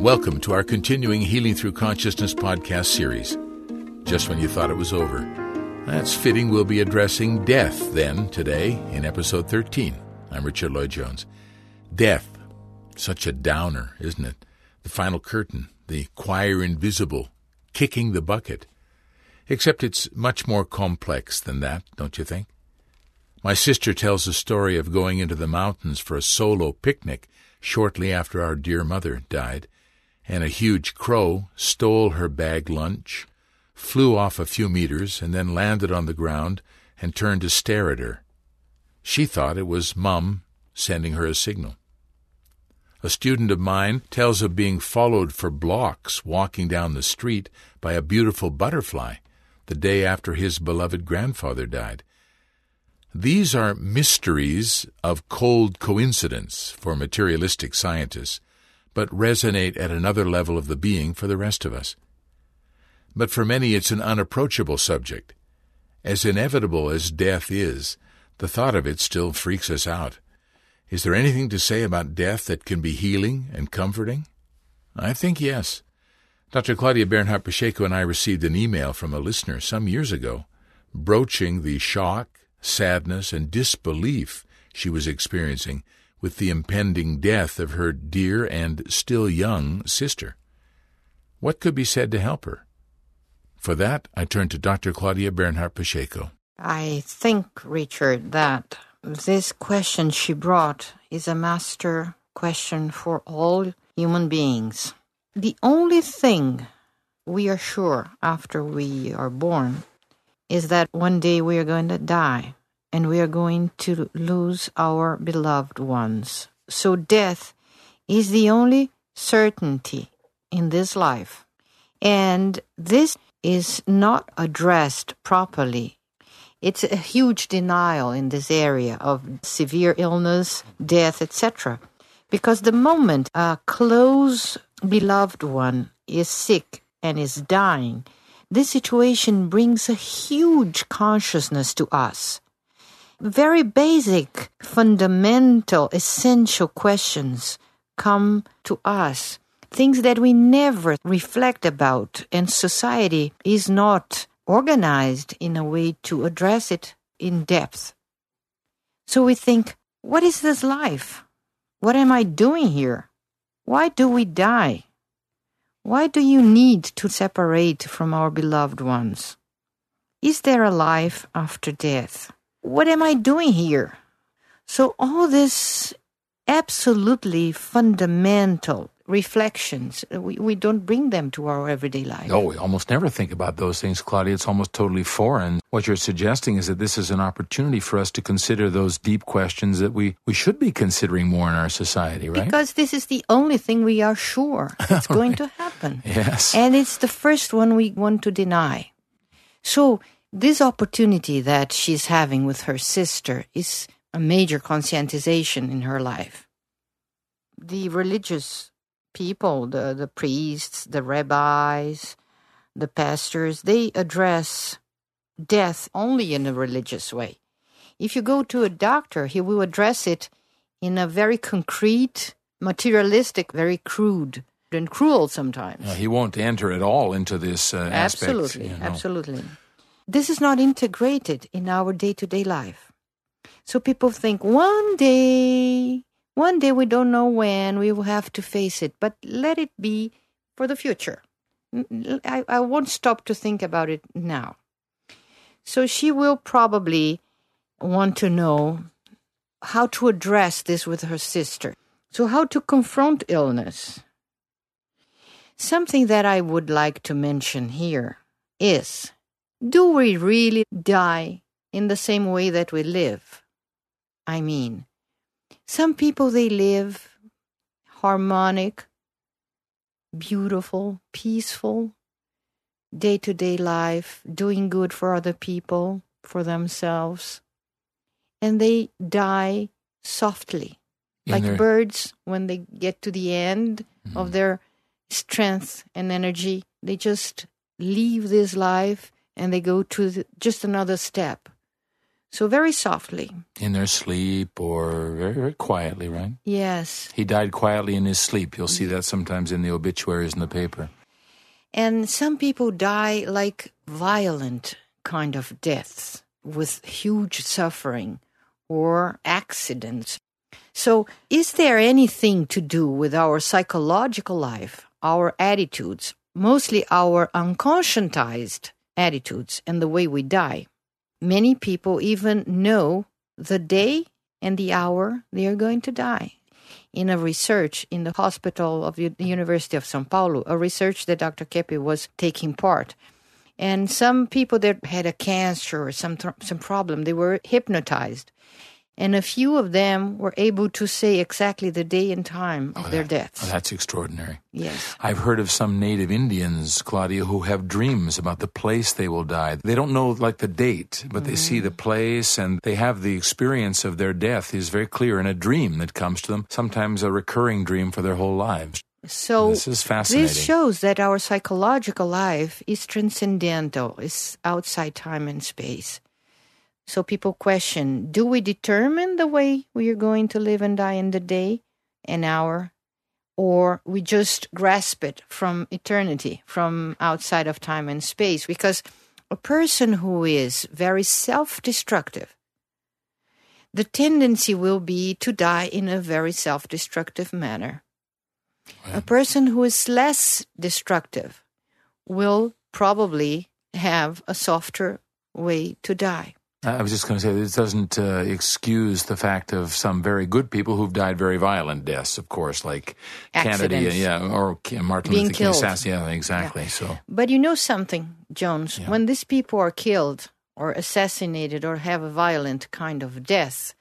Welcome to our continuing Healing Through Consciousness podcast series. Just when you thought it was over. That's fitting. We'll be addressing death then today in episode 13. I'm Richard Lloyd Jones. Death. Such a downer, isn't it? The final curtain, the choir invisible, kicking the bucket. Except it's much more complex than that, don't you think? My sister tells a story of going into the mountains for a solo picnic shortly after our dear mother died, and a huge crow stole her bag lunch, flew off a few meters, and then landed on the ground and turned to stare at her. She thought it was Mum sending her a signal. A student of mine tells of being followed for blocks walking down the street by a beautiful butterfly the day after his beloved grandfather died. These are mysteries of cold coincidence for materialistic scientists, but resonate at another level of the being for the rest of us. But for many, it's an unapproachable subject. As inevitable as death is, the thought of it still freaks us out. Is there anything to say about death that can be healing and comforting? I think yes. Dr. Claudia Bernhardt Pacheco and I received an email from a listener some years ago, broaching the shock, sadness, and disbelief she was experiencing with the impending death of her dear and still young sister. What could be said to help her? For that, I turned to Dr. Claudia Bernhardt Pacheco. I think, Richard, that this question she brought is a master question for all human beings. The only thing we are sure after we are born is that one day we are going to die and we are going to lose our beloved ones. So death is the only certainty in this life. And this is not addressed properly. It's a huge denial in this area of severe illness, death, etc. Because the moment a close beloved one is sick and is dying, this situation brings a huge consciousness to us. Very basic, fundamental, essential questions come to us. Things that we never reflect about, and society is not organized in a way to address it in depth. So we think, what is this life? What am I doing here? Why do we die? Why do you need to separate from our beloved ones? Is there a life after death? What am I doing here? So, all this absolutely fundamental reflections, we, we don't bring them to our everyday life. No, we almost never think about those things, Claudia. It's almost totally foreign. What you're suggesting is that this is an opportunity for us to consider those deep questions that we, we should be considering more in our society, right? Because this is the only thing we are sure it's right. going to happen. Yes. And it's the first one we want to deny. So, this opportunity that she's having with her sister is a major conscientization in her life. The religious people, the, the priests, the rabbis, the pastors, they address death only in a religious way. If you go to a doctor, he will address it in a very concrete, materialistic, very crude and cruel sometimes. he won't enter at all into this uh, absolutely, aspect, you know. absolutely. This is not integrated in our day-to-day life. So people think one day one day we don't know when we will have to face it, but let it be for the future. I, I won't stop to think about it now. So she will probably want to know how to address this with her sister. So, how to confront illness. Something that I would like to mention here is do we really die in the same way that we live? I mean, some people, they live harmonic, beautiful, peaceful, day to day life, doing good for other people, for themselves. And they die softly, In like their... birds when they get to the end mm-hmm. of their strength and energy. They just leave this life and they go to the, just another step. So very softly. In their sleep or very, very quietly, right? Yes. He died quietly in his sleep. You'll see that sometimes in the obituaries in the paper. And some people die like violent kind of deaths with huge suffering or accidents. So, is there anything to do with our psychological life, our attitudes, mostly our unconscientized attitudes, and the way we die? Many people even know the day and the hour they are going to die. In a research in the hospital of the University of São Paulo, a research that Dr. Keppe was taking part, and some people that had a cancer or some some problem, they were hypnotized and a few of them were able to say exactly the day and time of oh, their that, deaths. Oh, that's extraordinary. Yes. I've heard of some native Indians, Claudia, who have dreams about the place they will die. They don't know like the date, but mm-hmm. they see the place and they have the experience of their death is very clear in a dream that comes to them, sometimes a recurring dream for their whole lives. So this is fascinating. This shows that our psychological life is transcendental, it's outside time and space. So people question do we determine the way we are going to live and die in the day, an hour, or we just grasp it from eternity, from outside of time and space? Because a person who is very self destructive, the tendency will be to die in a very self destructive manner. A person who is less destructive will probably have a softer way to die. I was just going to say this doesn't uh, excuse the fact of some very good people who've died very violent deaths, of course, like Accidents. Kennedy, yeah, or Martin Being Luther King. Yeah, exactly. Yeah. So, but you know something, Jones? Yeah. When these people are killed or assassinated or have a violent kind of death,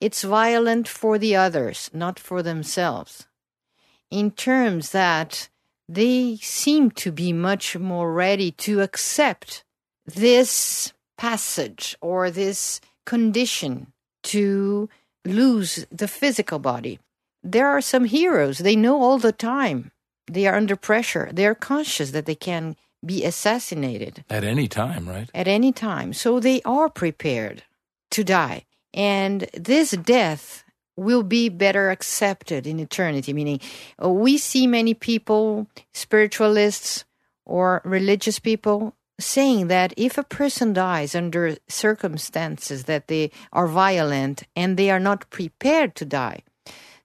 it's violent for the others, not for themselves. In terms that they seem to be much more ready to accept this passage or this condition to lose the physical body. There are some heroes, they know all the time. They are under pressure. They are conscious that they can be assassinated. At any time, right? At any time. So they are prepared to die. And this death will be better accepted in eternity, meaning uh, we see many people, spiritualists or religious people, saying that if a person dies under circumstances that they are violent and they are not prepared to die,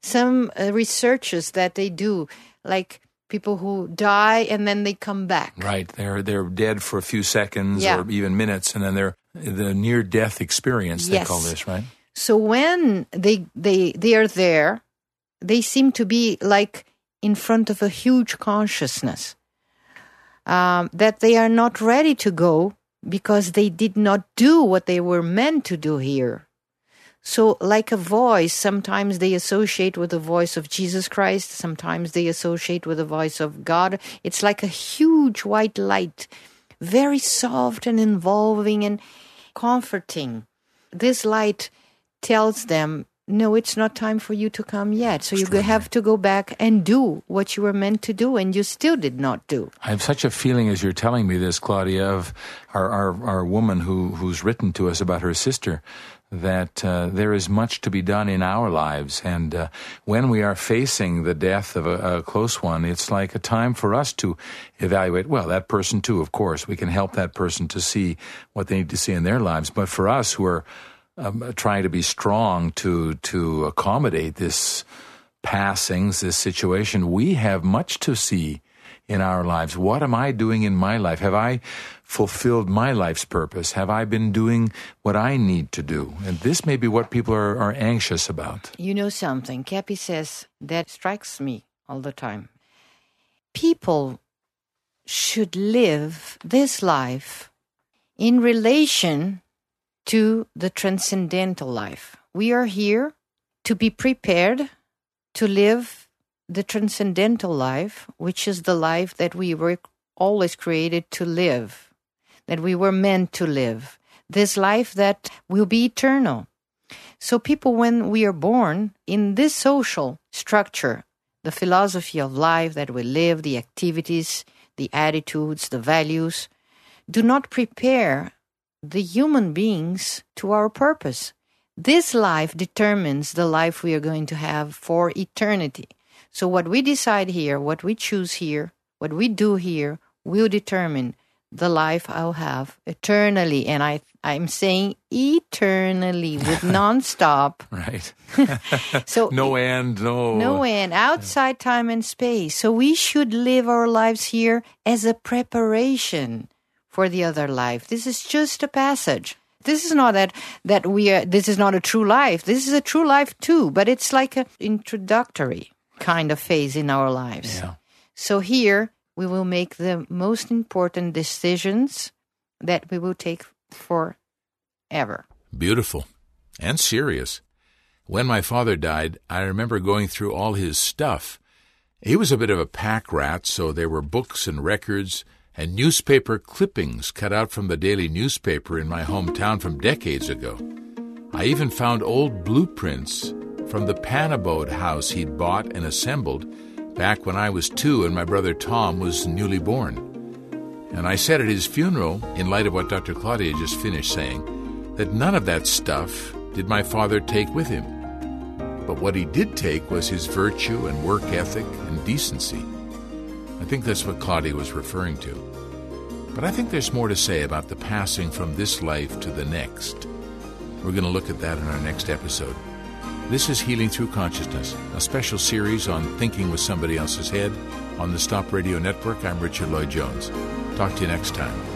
some uh, researches that they do, like people who die and then they come back. Right, they're they're dead for a few seconds yeah. or even minutes, and then they're the near death experience. They yes. call this right. So when they they they are there, they seem to be like in front of a huge consciousness um, that they are not ready to go because they did not do what they were meant to do here. So, like a voice, sometimes they associate with the voice of Jesus Christ, sometimes they associate with the voice of God. It's like a huge white light, very soft and involving and comforting. This light tells them no, it's not time for you to come yet. So you have to go back and do what you were meant to do, and you still did not do. I have such a feeling as you're telling me this, Claudia, of our, our, our woman who, who's written to us about her sister, that uh, there is much to be done in our lives. And uh, when we are facing the death of a, a, close one, it's like a time for us to evaluate, well, that person too, of course. We can help that person to see what they need to see in their lives. But for us who are um, trying to be strong to to accommodate this passings, this situation. We have much to see in our lives. What am I doing in my life? Have I fulfilled my life's purpose? Have I been doing what I need to do? And this may be what people are, are anxious about. You know something, Keppe says that strikes me all the time. People should live this life in relation to the transcendental life. We are here to be prepared to live the transcendental life, which is the life that we were always created to live, that we were meant to live, this life that will be eternal. So, people, when we are born in this social structure, the philosophy of life that we live, the activities, the attitudes, the values, do not prepare the human beings to our purpose. This life determines the life we are going to have for eternity. So, what we decide here, what we choose here, what we do here will determine the life I'll have eternally. And I, I'm saying eternally with nonstop. Right. So no end, no. no end, outside time and space. So we should live our lives here as a preparation for the other life. This is just a passage. This is not that that we are. This is not a true life. This is a true life too, but it's like an introductory kind of phase in our lives. Yeah. So here we will make the most important decisions that we will take forever. Beautiful and serious. When my father died, I remember going through all his stuff. He was a bit of a pack rat, so there were books and records and newspaper clippings cut out from the daily newspaper in my hometown from decades ago. I even found old blueprints from the Pan-Abode house he'd bought and assembled back when I was two and my brother Tom was newly born. And I said at his funeral, in light of what Dr. Claudia just finished saying, that none of that stuff did my father take with him. But what he did take was his virtue and work ethic and decency. I think that's what Claudia was referring to. But I think there's more to say about the passing from this life to the next. We're going to look at that in our next episode. This is Healing Through Consciousness, a special series on thinking with somebody else's head on the Stop Radio Network. I'm Richard Lloyd Jones. Talk to you next time.